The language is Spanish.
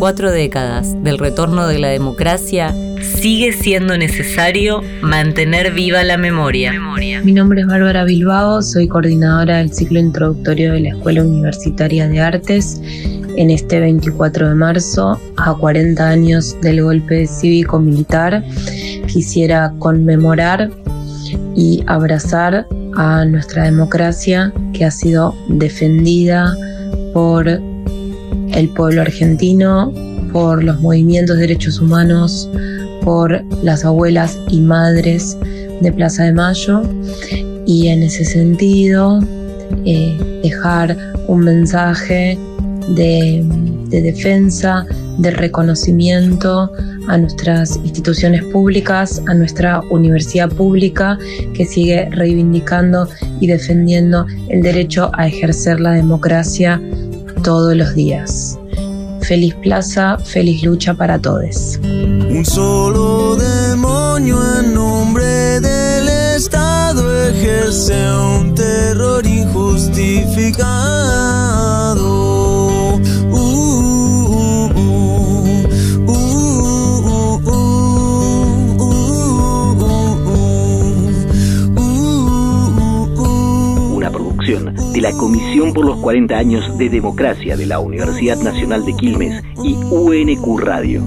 cuatro décadas del retorno de la democracia, sigue siendo necesario mantener viva la memoria. Mi nombre es Bárbara Bilbao, soy coordinadora del ciclo introductorio de la Escuela Universitaria de Artes. En este 24 de marzo, a 40 años del golpe cívico-militar, quisiera conmemorar y abrazar a nuestra democracia que ha sido defendida por el pueblo argentino, por los movimientos de derechos humanos, por las abuelas y madres de Plaza de Mayo y en ese sentido eh, dejar un mensaje de, de defensa, de reconocimiento a nuestras instituciones públicas, a nuestra universidad pública que sigue reivindicando y defendiendo el derecho a ejercer la democracia todos los días. Feliz plaza, feliz lucha para todos. De la Comisión por los 40 años de Democracia de la Universidad Nacional de Quilmes y UNQ Radio.